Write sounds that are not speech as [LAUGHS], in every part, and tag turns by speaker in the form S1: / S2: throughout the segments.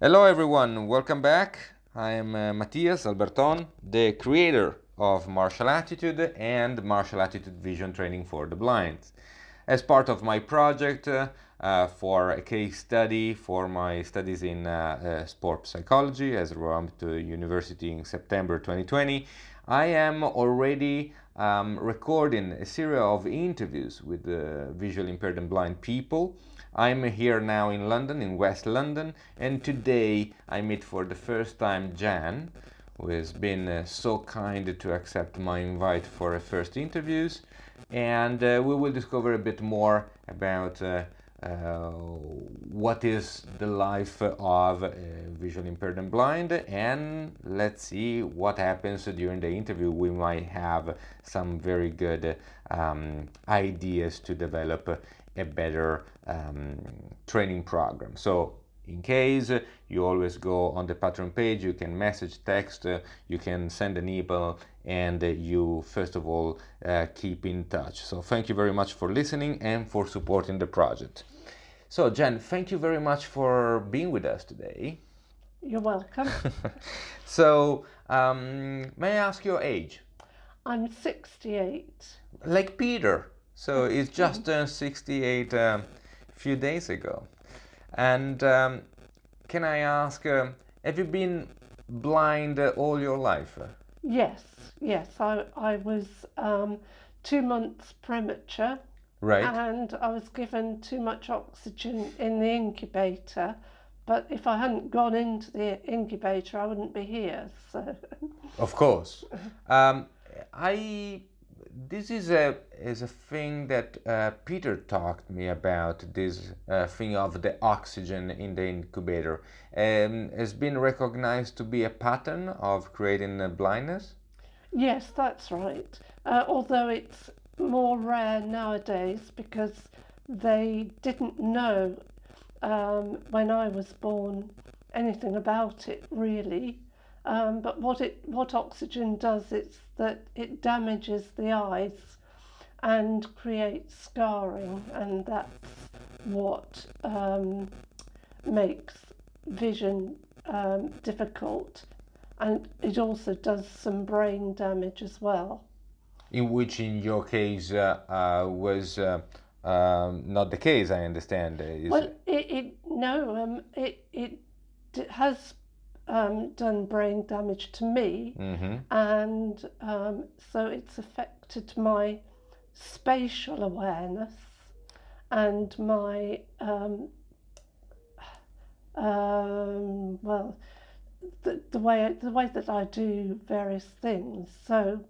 S1: Hello, everyone. Welcome back. I am uh, Mattias Alberton, the creator of Martial Attitude and Martial Attitude Vision Training for the Blind. As part of my project uh, uh, for a case study for my studies in uh, uh, sport psychology as Roehampton to University in September 2020, I am already um, recording a series of interviews with uh, visually impaired and blind people I'm here now in London, in West London, and today I meet for the first time Jan, who has been uh, so kind to accept my invite for a first interviews, and uh, we will discover a bit more about uh, uh what is the life of uh, visually impaired and blind, and let's see what happens during the interview. We might have some very good um, ideas to develop a better um, training program. So in case you always go on the Patreon page, you can message, text, uh, you can send an email, and uh, you first of all uh, keep in touch. So thank you very much for listening and for supporting the project. So Jen, thank you very much for being with us today.
S2: You're welcome. [LAUGHS]
S1: so um, may I ask your age?
S2: I'm 68.
S1: Like Peter. So it's just turned 68 a um, few days ago. And um, can I ask, uh, have you been blind uh, all your life?
S2: Yes, yes. I, I was um, two months premature.
S1: Right.
S2: And I was given too much oxygen in the incubator. But if I hadn't gone into the incubator, I wouldn't be here. So.
S1: Of course. [LAUGHS] Um, I this is a is a thing that uh, Peter talked me about. This uh, thing of the oxygen in the incubator um, has been recognized to be a pattern of creating blindness.
S2: Yes, that's right. Uh, although it's more rare nowadays because they didn't know um, when I was born anything about it really. Um, but what it what oxygen does is that it damages the eyes and creates scarring, and that's what um, makes vision um, difficult. And it also does some brain damage as well.
S1: In which, in your case, uh, uh, was uh, um, not the case, I understand.
S2: Is well, it, it no, um, it it has um, done brain damage to me,
S1: mm-hmm.
S2: and um, so it's affected my spatial awareness and my um, um, well the, the way the way that I do various things. So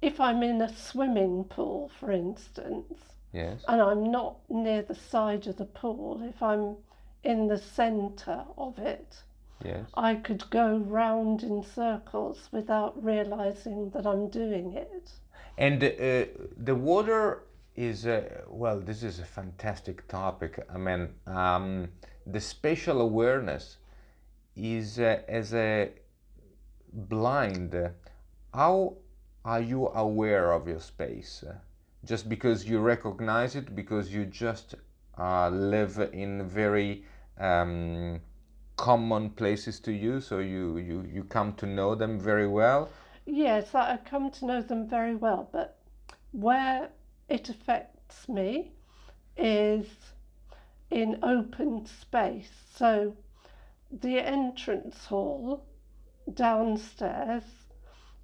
S2: if I'm in a swimming pool, for instance,
S1: yes,
S2: and I'm not near the side of the pool, if I'm in the centre of it,
S1: Yes.
S2: I could go round in circles without realizing that I'm doing it.
S1: And uh, the water is, uh, well, this is a fantastic topic. I mean, um, the spatial awareness is uh, as a blind. How are you aware of your space? Just because you recognize it, because you just uh, live in very um, common places to you, so you, you, you come to know them very well?
S2: Yes, I come to know them very well, but where it affects me is in open space. So the entrance hall downstairs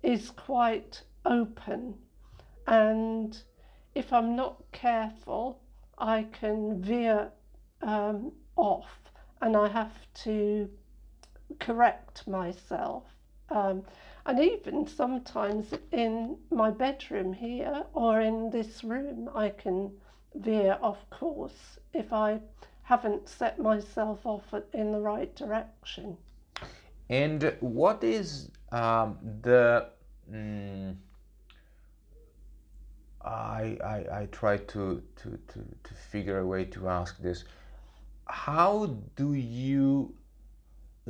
S2: is quite open, and if I'm not careful, I can veer um, off and I have to correct myself. Um, and even sometimes in my bedroom here or in this room, I can veer off course if I haven't set myself off in the right direction.
S1: And what is um, the. Mm, I, I, I try to, to, to, to figure a way to ask this how do you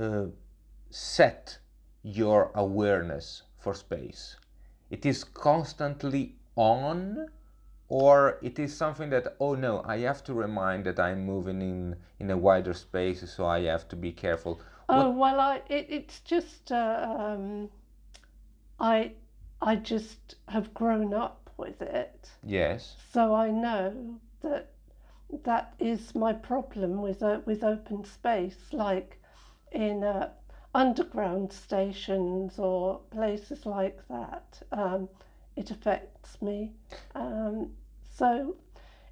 S1: uh, set your awareness for space? It is constantly on, or it is something that oh no i have to remind that i'm moving in in a wider space so i have to be careful.
S2: Oh well, I it, it's just uh, um, I I just have grown up with it,
S1: yes.
S2: So I know that that is my problem with uh, with open space, like in uh, underground stations or places like that. Um, it affects me. Um, so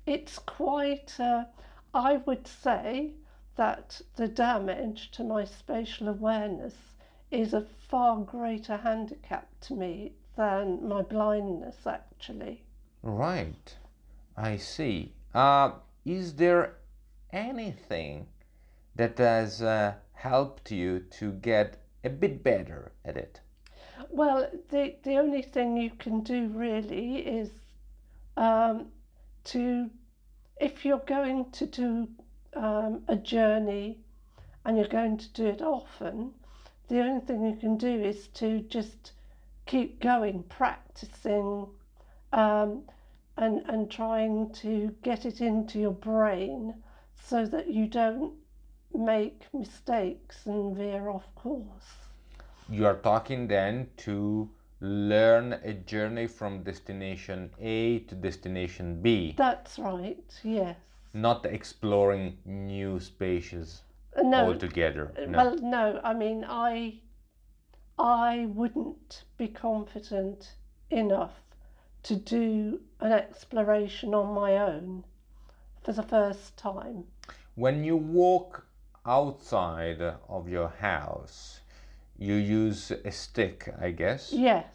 S2: it's quite. Uh, I would say that the damage to my spatial awareness is a far greater handicap to me than my blindness, actually.
S1: right i see uh, is there anything that has uh, helped you to get a bit better at it?
S2: Well, the, the only thing you can do really is um, to, if you're going to do um, a journey and you're going to do it often, the only thing you can do is to just keep going, practicing, um, and and trying to get it into your brain so that you don't make mistakes and veer off course.
S1: you are talking then to learn a journey from destination a to destination b
S2: That's right. Yes.
S1: not exploring new spaces
S2: Uh, No.
S1: altogether no.
S2: Well, no. I mean, I I wouldn't be confident enough to do an exploration on my own for the first time.
S1: When you walk outside of your house, you use a stick, I guess.
S2: Yes.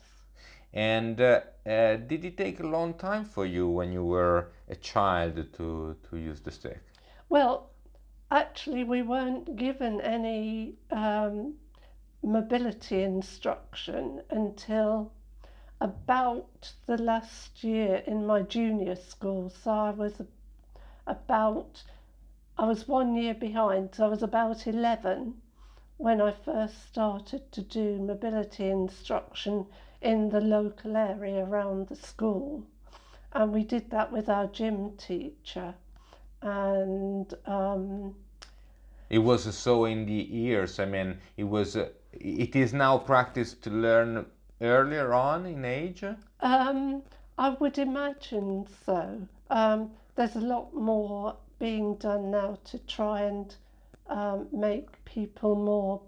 S1: And uh, uh, did it take a long time for you when you were a child to, to use the stick?
S2: Well, actually, we weren't given any um, mobility instruction until about the last year in my junior school. So I was about, I was one year behind, so I was about 11 when I first started to do mobility instruction in the local area around the school. And we did that with our gym teacher. And um,
S1: It was so in the ears. I mean, it was. Uh, it is now practiced to learn earlier on in age.
S2: Um, I would imagine so. Um, there's a lot more being done now to try and um, make people more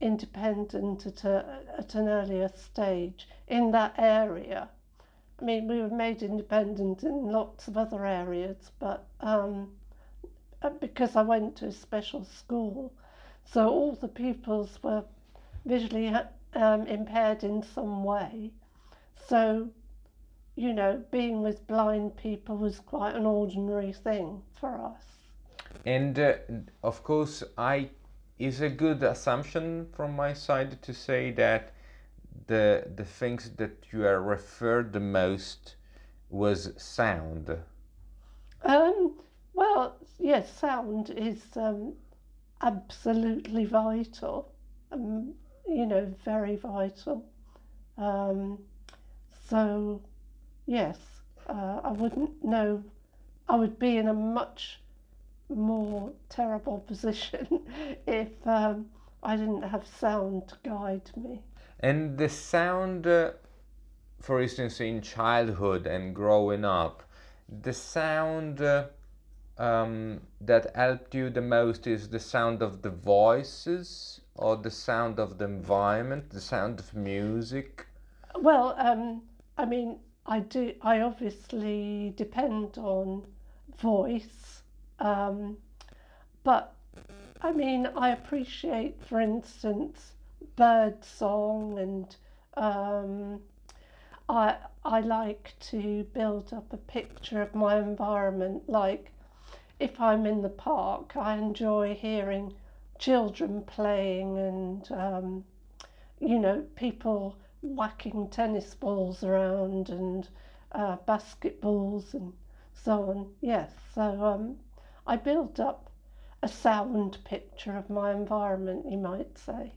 S2: independent at, a, at an earlier stage in that area. I mean, we were made independent in lots of other areas, but um, uh, because I went to a special school, so all the pupils were visually um, impaired in some way. So, you know, being with blind people was quite an ordinary thing for us.
S1: And uh, of course, I is a good assumption from my side to say that the the things that you are referred the most was sound.
S2: Um, well, yes, sound is um, absolutely vital. Um, you know, very vital. Um, so, yes, uh, I wouldn't know. I would be in a much more terrible [LAUGHS] position if um, I didn't have sound to guide me.
S1: And the sound, uh, for instance, in childhood and growing up, the sound uh, um, that helped you the most is the sound of the voices or the sound of the environment, the sound of music.
S2: Well, um, I mean, I do. I obviously depend on voice, um, but I mean, I appreciate, for instance, bird song, and um, I I like to build up a picture of my environment. Like, if I'm in the park, I enjoy hearing children playing and um, you know people whacking tennis balls around and uh, basketballs and so on. Yes, so um, I build up a sound picture of my environment, you might say.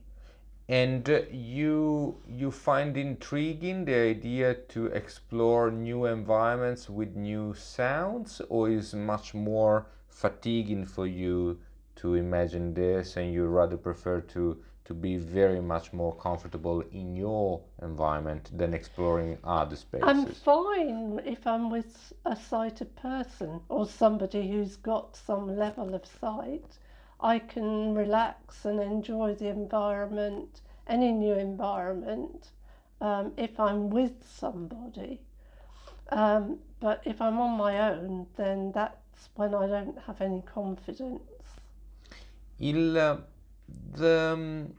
S1: and uh, you you find intriguing the idea to explore new environments with new sounds, or is much more fatiguing for you to imagine this, and you rather prefer to to be very much more comfortable in your environment than exploring other spaces?
S2: I'm fine if I'm with a sighted person or somebody who's got some level of sight. I can relax and enjoy the environment, any new environment, um, if I'm with somebody. Um, but if I'm on my own, then that's when I don't have any confidence.
S1: Il, the, um,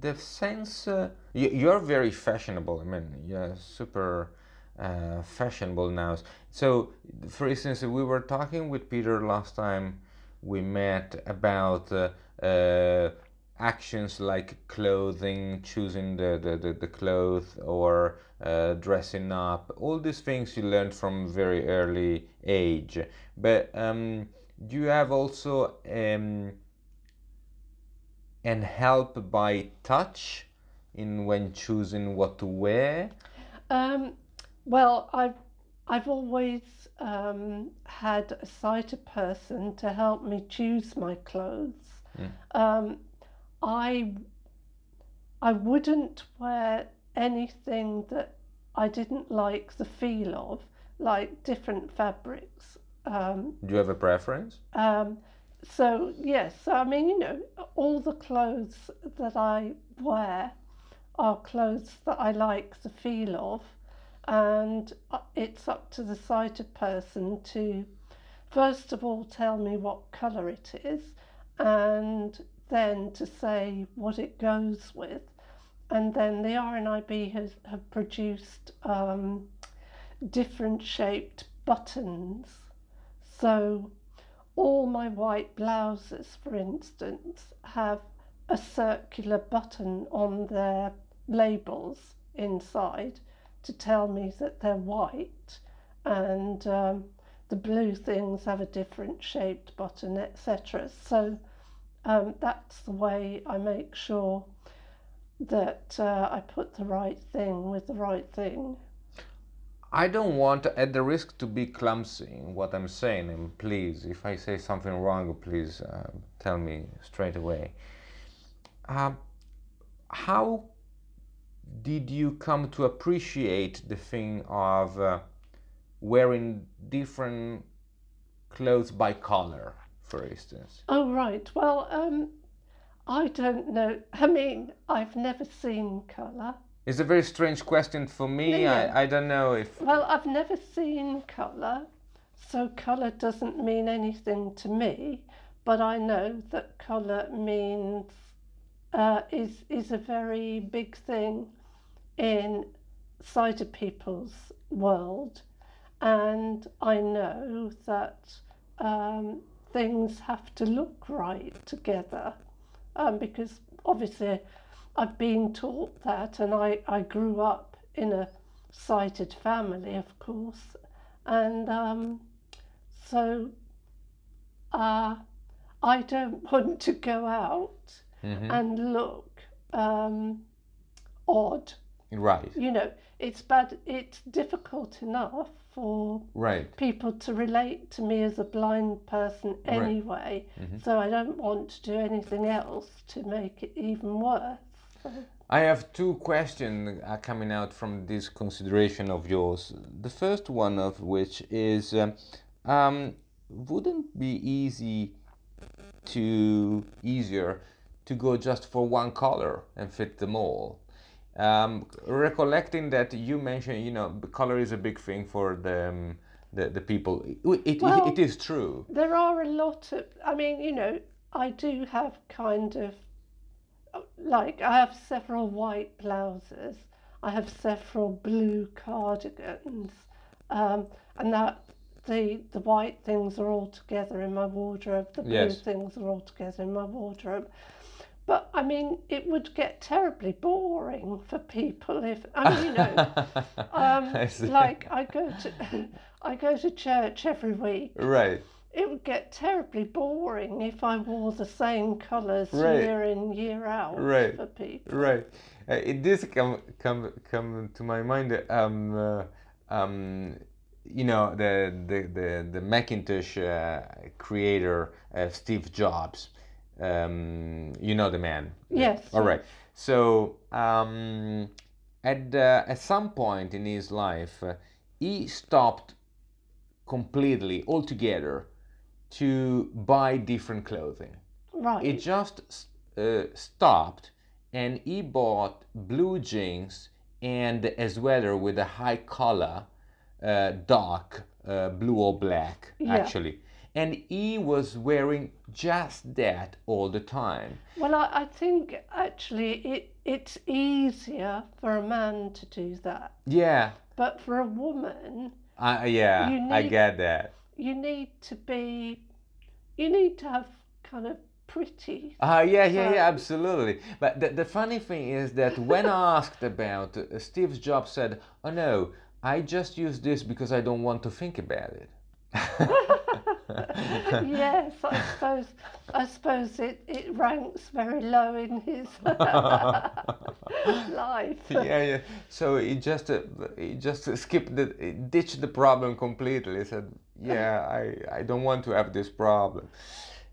S1: the sense uh, you, you're very fashionable. I mean, you're super uh, fashionable now. So, for instance, we were talking with Peter last time we met about uh, uh, actions like clothing, choosing the, the, the, the clothes or uh, dressing up, all these things you learned from very early age. But um, you have also um, and help by touch in when choosing what to wear?
S2: Um, well, I've I've always um, had a sighted person to help me choose my clothes.
S1: Mm.
S2: Um, I I wouldn't wear anything that I didn't like the feel of, like different fabrics. Um,
S1: Do you have a preference?
S2: um, so yes, I mean you know all the clothes that I wear are clothes that I like the feel of, and uh, it's up to the sighted person to first of all tell me what colour it is, and then to say what it goes with, and then the RNIB has have produced um, different shaped buttons, so all my white blouses, for instance, have a circular button on their labels inside to tell me that they're white, and um, the blue things have a different shaped button, etc. So um, that's the way I make sure that uh, I put the right thing with the right thing.
S1: I don't want, at the risk to be clumsy in what I'm saying, and please, if I say something wrong, please uh, tell me straight away. Uh, how did you come to appreciate the thing of uh, wearing different clothes by color, for instance?
S2: Oh, right. Well, um, I don't know. I mean, I've never seen colour.
S1: It's a very strange question for me.
S2: Yeah.
S1: I, I don't know if.
S2: Well, I've never seen colour, so colour doesn't mean anything to me. But I know that colour means uh, is is a very big thing in sighted people's world, and I know that um, things have to look right together, um, because obviously I've been taught that, and I, I grew up in a sighted family, of course, and um, so uh, I don't [LAUGHS] want to go out
S1: Mhm.
S2: and look um, odd.
S1: Right,
S2: You know, it's bad. It's difficult enough for
S1: right.
S2: people to relate to me as a blind person
S1: Right.
S2: anyway.
S1: Mhm.
S2: So I don't want to do anything else to make it even worse.
S1: I have two questions uh, coming out from this consideration of yours. The first one of which is um, um, wouldn't be easy to easier to go just for one color and fit them all. Um, recollecting that you mentioned, you know, color is a big thing for the um, the, the people. It, it,
S2: Well-
S1: it is true.
S2: there are a lot of. I mean, you know, I do have kind of like I have several white blouses. I have several blue cardigans, um, and that the the white things are all together in my wardrobe. The blue
S1: Yes.
S2: things are all together in my wardrobe. But I mean, it would get terribly boring for people if I mean, you know, [LAUGHS] um,
S1: I
S2: like I go to [LAUGHS] I go to church every week
S1: right.
S2: It would get terribly boring if I wore the same colours
S1: Right.
S2: year in year out
S1: Right.
S2: for people.
S1: Right. Uh, it does come come come to my mind. Um, uh, um, you know the the the, the Macintosh uh, creator uh, Steve Jobs. Um, you know the man.
S2: Yes,
S1: All
S2: yes.
S1: So um, at uh, at some point in his life, uh, he stopped completely altogether to buy different clothing.
S2: Right.
S1: it just uh, stopped and he bought blue jeans and a sweater with a high collar uh, dark uh, blue or black
S2: Yeah.
S1: actually. And he was wearing just that all the time.
S2: Well, I, I think actually it it's easier for a man to do that,
S1: yeah.
S2: But for a woman,
S1: uh, yeah
S2: You
S1: i get that
S2: you need to be, you need to have kind of pretty.
S1: Ah, yeah, yeah, yeah, absolutely. But the, the funny thing is that when asked about, uh, Steve Jobs said, "Oh no, I just use this because I don't want to think about it." [LAUGHS] [LAUGHS]
S2: yes, I suppose. I suppose it, it ranks very low in his [LAUGHS] life.
S1: yeah, yeah. So he just uh, he just skipped the he ditched the problem completely. He said, "Yeah, I I don't want to have this problem."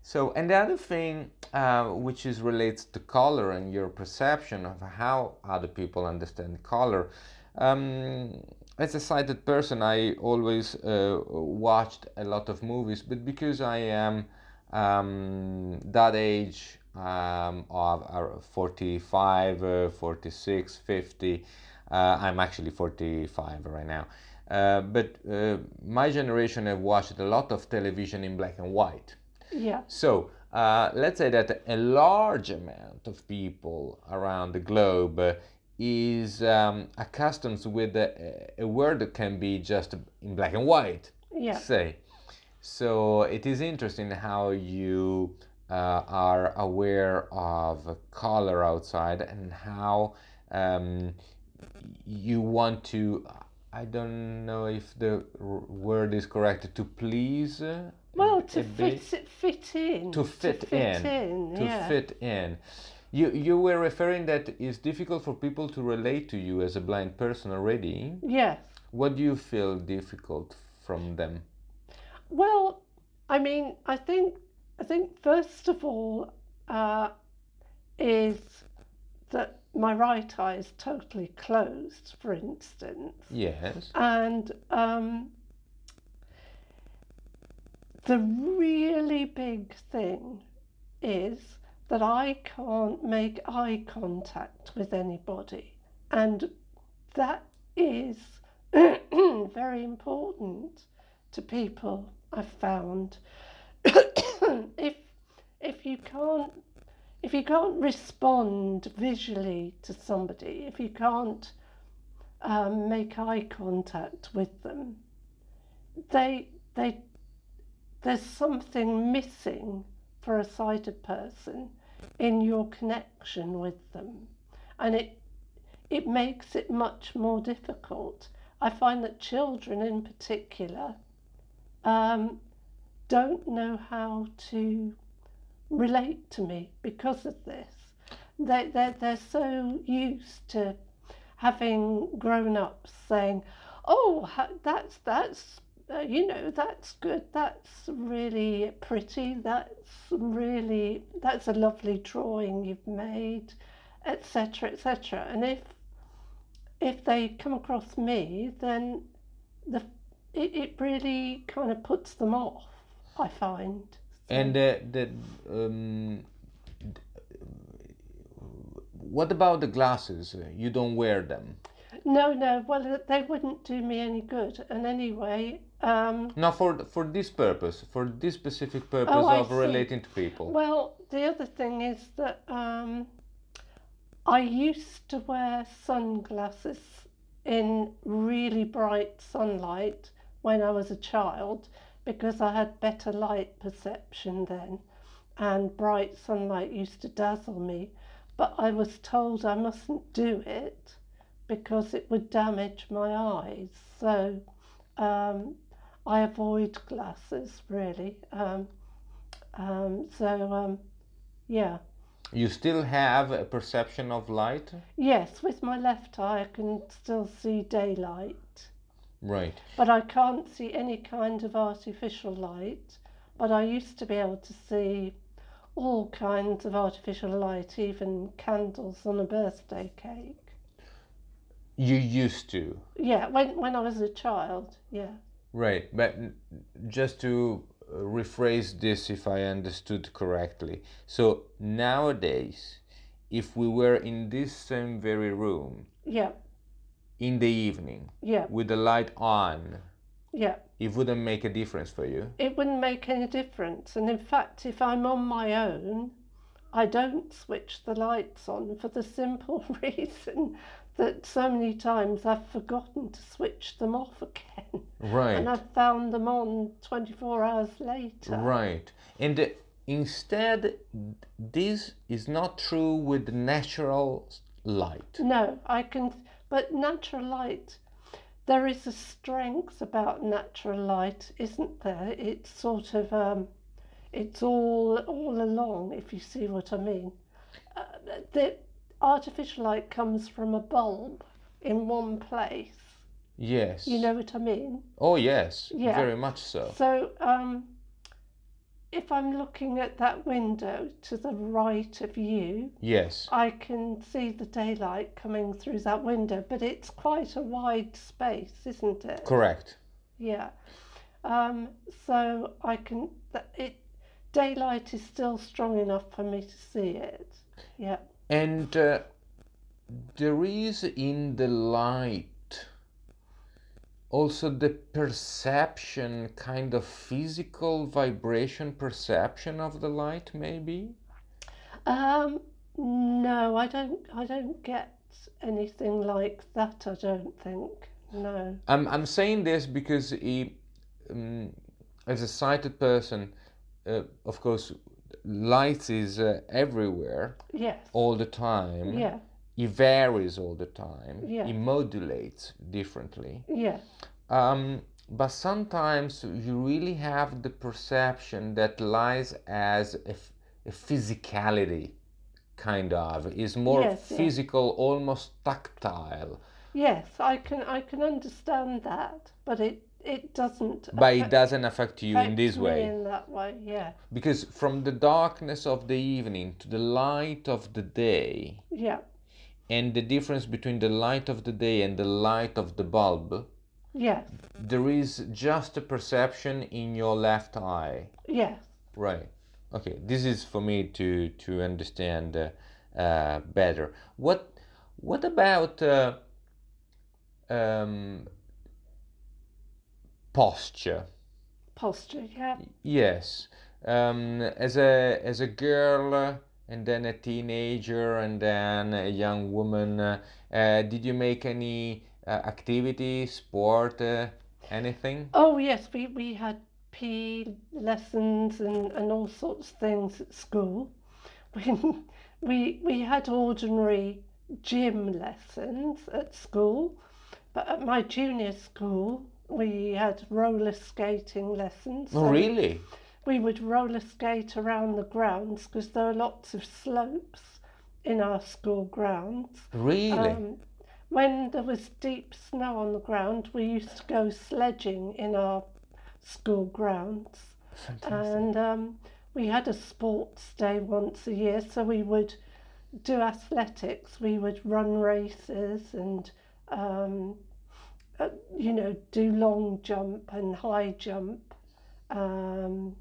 S1: So, and the other thing, uh, which is relates to color and your perception of how other people understand color. Um, as a sighted person, I always uh, watched a lot of movies, but because I am um, that age um, of uh, 45, uh, 46, 50, uh, I'm actually 45 right now. Uh, but uh, my generation have watched a lot of television in black and white.
S2: Yeah,
S1: So uh, let's say that a large amount of people around the globe uh, is um, accustomed with a, a word that can be just in black and white.
S2: yeah,
S1: Say. So it is interesting how you uh, are aware of color outside and how um, you want to. I don't know if the r- word is correct to please. uh,
S2: Well, to fit fit in.
S1: to fit, in, to
S2: yeah.
S1: fit in you you were referring that it's difficult for people to relate to you as a blind person already.
S2: Yes.
S1: what do you feel difficult from them?
S2: Well, I mean, I think I think first of all uh, is that my right eye is totally closed, for instance,
S1: yes.
S2: And um, the really big thing is that I can't make eye contact with anybody, and that is [CLEARS THROAT] very important to people. I've found [COUGHS] if if you can't if you can't respond visually to somebody, if you can't um, make eye contact with them, they they there's something missing for a sighted person in your connection with them, and it it makes it much more difficult. I find that children, in particular, um, don't know how to relate to me because of this. They, they're, they're so used to having grown up saying, oh, that's, that's, uh, you know, that's good, that's really pretty, that's really, that's a lovely drawing you've made, etc., etc. And if, if they come across me, then the, it, it really kind of puts them off, I find.
S1: and uh, the um, what about the glasses you don't wear them
S2: No, no, well, they wouldn't do me any good. And anyway, um,
S1: no for for this purpose for this specific purpose
S2: Oh,
S1: of relating to people
S2: well, the other thing is that um, I used to wear sunglasses in really bright sunlight when I was a child because I had better light perception then, and bright sunlight used to dazzle me. But I was told I mustn't do it because it would damage my eyes. So um, I avoid glasses really. Um, um, so um, yeah.
S1: You still have a perception of light?
S2: Yes, with my left eye I can still see daylight.
S1: Right.
S2: But I can't see any kind of artificial light. But I used to be able to see all kinds of artificial light, even candles on a birthday cake.
S1: You used to.
S2: Yeah, when when I was a child, yeah.
S1: Right, but just to uh, rephrase this if I understood correctly. So nowadays, if we were in this same very room
S2: Yeah,
S1: in the evening
S2: yeah,
S1: with the light on,
S2: yeah.
S1: it wouldn't make a difference for you.
S2: It wouldn't make any difference. And in fact, if I'm on my own, I don't switch the lights on for the simple [LAUGHS] reason that so many times I've forgotten to switch them off [LAUGHS] again.
S1: Right.
S2: And I've found them on 24 hours later.
S1: Right. And uh, instead, this is not true with natural light.
S2: No, I can, but natural light, there is a strength about natural light, isn't there? It's sort of, um, it's all all along, if you see what I mean. Uh, the artificial light comes from a bulb in one place.
S1: Yes.
S2: You know what I mean?
S1: Oh, yes.
S2: Yeah.
S1: Very much so.
S2: So, um, if I'm looking at that window to the right of you,
S1: Yes.
S2: I can see the daylight coming through that window, but it's quite a wide space, isn't it?
S1: Correct.
S2: Yeah. Um, so I can it daylight is still strong enough for me to see it. Yeah.
S1: And uh, there is in the light also the perception, kind of physical vibration perception of the light, maybe?
S2: Um, no, I don't. I don't get anything like that. I don't think. No.
S1: I'm, I'm saying this because he, um, as a sighted person, uh, of course, light is uh, everywhere
S2: Yes.
S1: all the time.
S2: Yeah.
S1: It varies all the time.
S2: Yeah.
S1: It modulates differently.
S2: Yeah.
S1: Um, but sometimes you really have the perception that lies as a, f- a physicality, kind of, is more
S2: Yes,
S1: physical, almost tactile.
S2: Yes. I can. I can understand that, but it it doesn't.
S1: But it doesn't affect you in this way.
S2: In that way. Yeah.
S1: Because from the darkness of the evening to the light of the day,
S2: Yeah.
S1: and the difference between the light of the day and the light of the bulb,
S2: Yes.
S1: there is just a perception in your left eye.
S2: Yes.
S1: Right. Okay. This is for me to to understand uh, uh, better. What What about uh, um, posture?
S2: Posture. Yeah.
S1: Yes. Um, as a as a girl uh, and then a teenager and then a young woman, uh, uh, did you make any uh, activity, sport, uh, anything?
S2: Oh yes, we, we had PE lessons and, and all sorts of things at school. [LAUGHS] We, we we had ordinary gym lessons at school, but at my junior school we had roller skating lessons.
S1: Oh,
S2: So
S1: really?
S2: We would roller skate around the grounds because there are lots of slopes in our school grounds.
S1: Really?
S2: Um, when there was deep snow on the ground, we used to go sledging in our school grounds.
S1: Fantastic.
S2: And um, we had a sports day once a year, so we would do athletics. We would run races and, um, uh, you know, do long jump and high jump, um,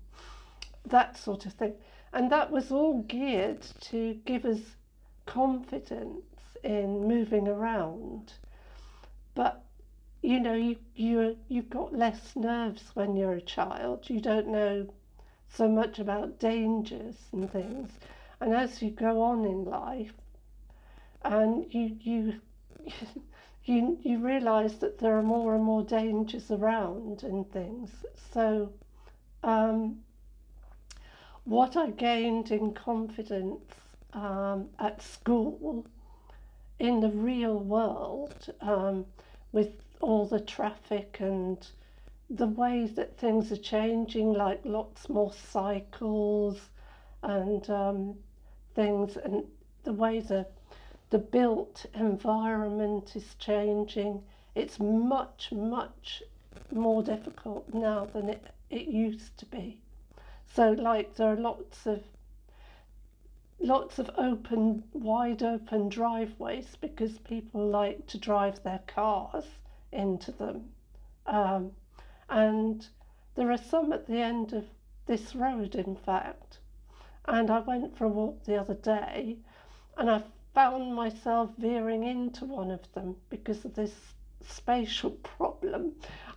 S2: that sort of thing. And that was all geared to give us confidence in moving around. But you know, you you you've got less nerves when you're a child. You don't know so much about dangers and things. And as you go on in life, and you you [LAUGHS] you you realise that there are more and more dangers around and things. So, um, what I gained in confidence um, at school, in the real world, um, with all the traffic and the way that things are changing, like lots more cycles and um, things, and the way the the built environment is changing. It's much, much more difficult now than it, it used to be. So, like, there are lots of lots of open, wide open driveways because people like to drive their cars into them. Um, and there are some at the end of this road, in fact. And I went for a walk the other day and I found myself veering into one of them because of this spatial problem.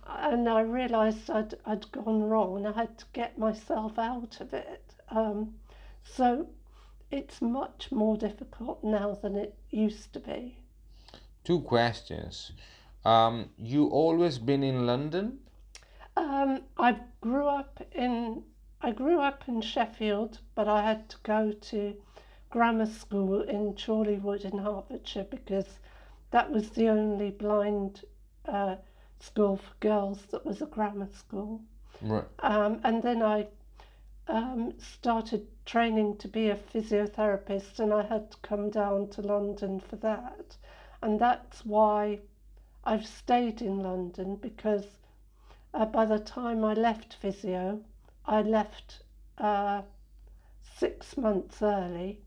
S2: And I realised I'd, I'd gone wrong and I had to get myself out of it. Um, so it's much more difficult now than it used to be.
S1: Two questions. Um, you always been in London?
S2: Um, I grew up in I grew up in Sheffield, but I had to go to grammar school in Chorleywood in Hertfordshire because that was the only blind uh, school for girls that was a grammar school.
S1: Right.
S2: Um, and then I um, started training to be a physiotherapist, and I had to come down to London for that. And that's why I've stayed in London because uh, by the time I left physio, I left uh, six months early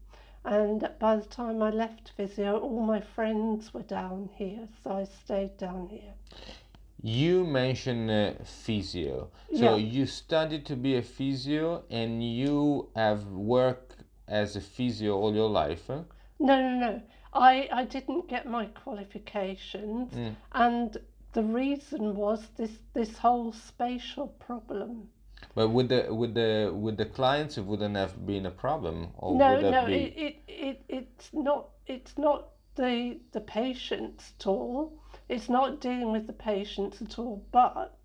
S2: and by the time I left physio, all my friends were down here, so I stayed down here.
S1: You mentioned uh, physio. So
S2: Yeah.
S1: you studied to be a physio and you have worked as a physio all your life? huh?
S2: No, no, no. I, I didn't get my qualifications,
S1: Mm.
S2: and the reason was this, this whole spatial problem.
S1: But with the with the with the clients it wouldn't have been a problem or
S2: no,
S1: would
S2: no,
S1: be?
S2: it, it, it, it's not it's not the the patients at all. It's not dealing with the patients at all, but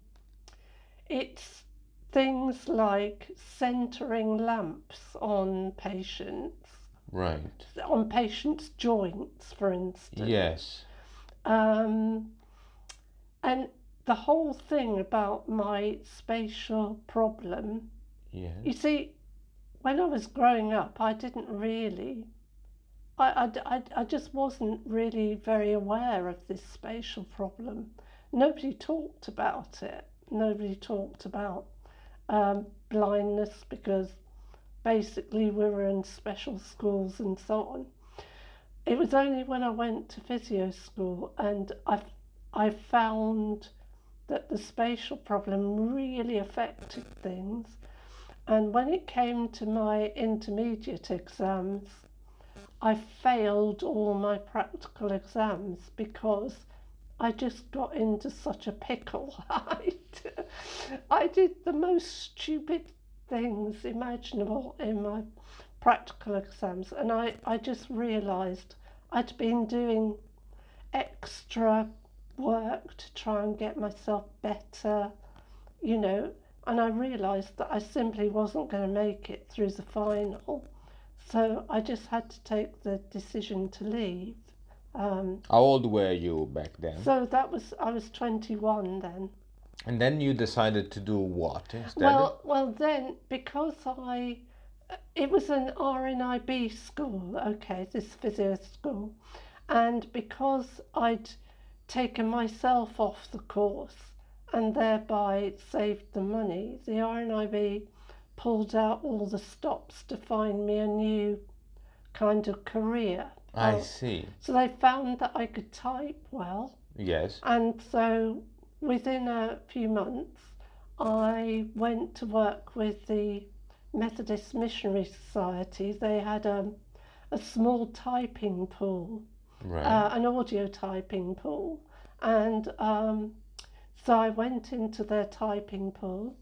S2: it's things like centering lamps on patients,
S1: Right.
S2: on patients' joints, for instance.
S1: Yes.
S2: Um, and the whole thing about my spatial problem
S1: Yes.
S2: you see, when I was growing up, I didn't really, I, I, I, I just wasn't really very aware of this spatial problem. Nobody talked about it. Nobody talked about um, blindness because basically we were in special schools and so on. It was only when I went to physio school and I, I found that the spatial problem really affected things and when it came to my intermediate exams, I failed all my practical exams because I just got into such a pickle. [LAUGHS] I did the most stupid things imaginable in my practical exams, and I, I just realised I'd been doing extra work to try and get myself better, you know, and I realised that I simply wasn't going to make it through the final. So I just had to take the decision to leave. Um,
S1: How old were you back then?
S2: so that was I was 21 then.
S1: and then you decided to do what instead?
S2: Well, well then because I, it was an RNIB school. Okay, this physio school, and because I'd taken myself off the course and thereby saved the money, the RNIB pulled out all the stops to find me a new kind of career.
S1: I
S2: Oh,
S1: see.
S2: So they found that I could type well,
S1: Yes.
S2: and so within a few months, I went to work with the Methodist Missionary Society. They had a, a small typing pool
S1: Right.
S2: uh, an audio typing pool. And um, so I went into their typing pool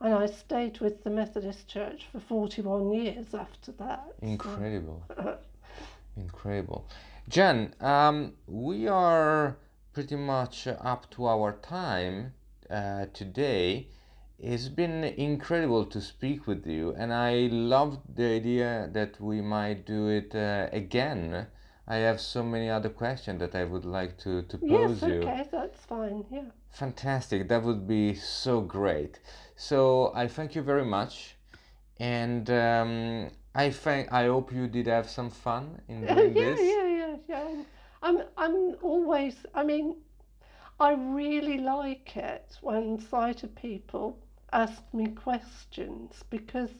S2: and I stayed with the Methodist Church for 41 years after that. So-
S1: Incredible. [LAUGHS] Incredible. Jen, um, we are pretty much up to our time uh, today. It's been incredible to speak with you, and I loved the idea that we might do it uh, again I have so many other questions that I would like to, to
S2: Yes,
S1: pose you.
S2: okay, that's fine. Yeah.
S1: Fantastic. That would be so great. So I thank you very much. And um, I think I hope you did have some fun in [LAUGHS]
S2: yeah,
S1: doing this.
S2: yeah, yeah, yeah. I'm, I'm always. I mean, I really like it when sighted people ask me questions because,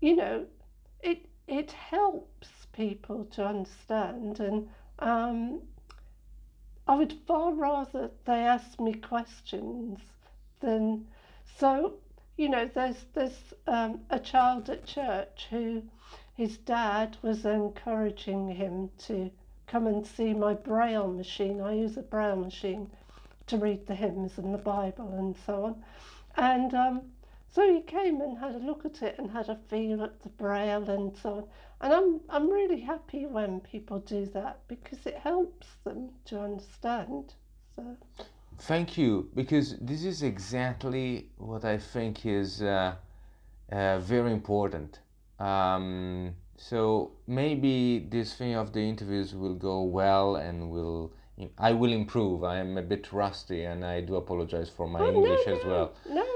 S2: you know, it it helps people to understand, and um, I would far rather they ask me questions than so. You know, there's there's um, a child at church who his dad was encouraging him to come and see my braille machine. I use a braille machine to read the hymns and the Bible and so on. And um, so he came and had a look at it and had a feel at the braille and so on. And I'm I'm really happy when people do that because it helps them to understand. So
S1: Thank you, because this is exactly what I think is uh, uh, very important. Um, so maybe this thing of the interviews will go well and will I will improve. I am a bit rusty, and I do apologize for my
S2: Oh, no,
S1: English as well.
S2: No, no.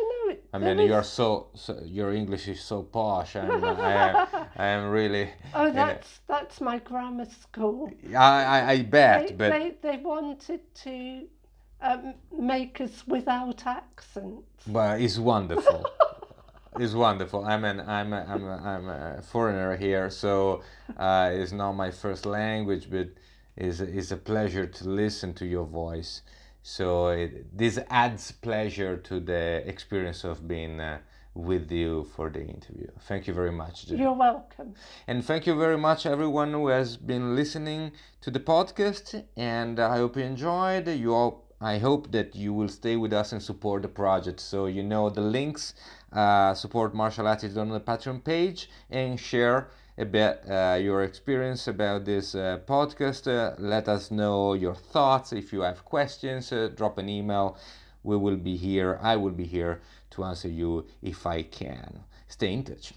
S1: I mean, you are so, so your English is so posh, and I, [LAUGHS] I am really.
S2: Oh,
S1: uh,
S2: that's that's my grammar school.
S1: I, I, I bet,
S2: They,
S1: but
S2: they, they wanted to um, make us without accents.
S1: But it's wonderful. [LAUGHS] it's wonderful. I'm an I'm a, I'm a, I'm a foreigner here, so uh, it's not my first language, but it's it's a pleasure to listen to your voice. So it, this adds pleasure to the experience of being uh, with you for the interview. Thank you very much. Jen.
S2: You're welcome.
S1: And thank you very much, everyone who has been listening to the podcast. And I hope you enjoyed. You all, I hope that you will stay with us and support the project. So you know the links. Uh, support Martial Attitude on the Patreon page and share a bit uh, your experience about this uh, podcast. Uh, let us know your thoughts. If you have questions, uh, drop an email. We will be here. I will be here to answer you if I can. Stay in touch.